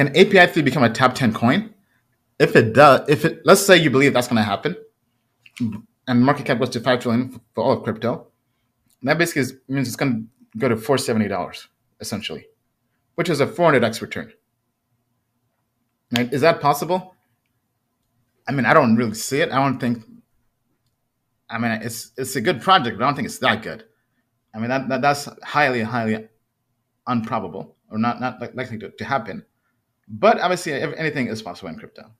can API three become a top ten coin? If it does, if it let's say you believe that's going to happen, and market cap goes to five trillion for all of crypto, that basically is, means it's going to go to four seventy dollars essentially, which is a four hundred x return. Right? Is that possible? I mean, I don't really see it. I don't think. I mean, it's it's a good project, but I don't think it's that good. I mean, that, that that's highly highly improbable or not not likely to, to happen. But obviously, anything is possible in crypto.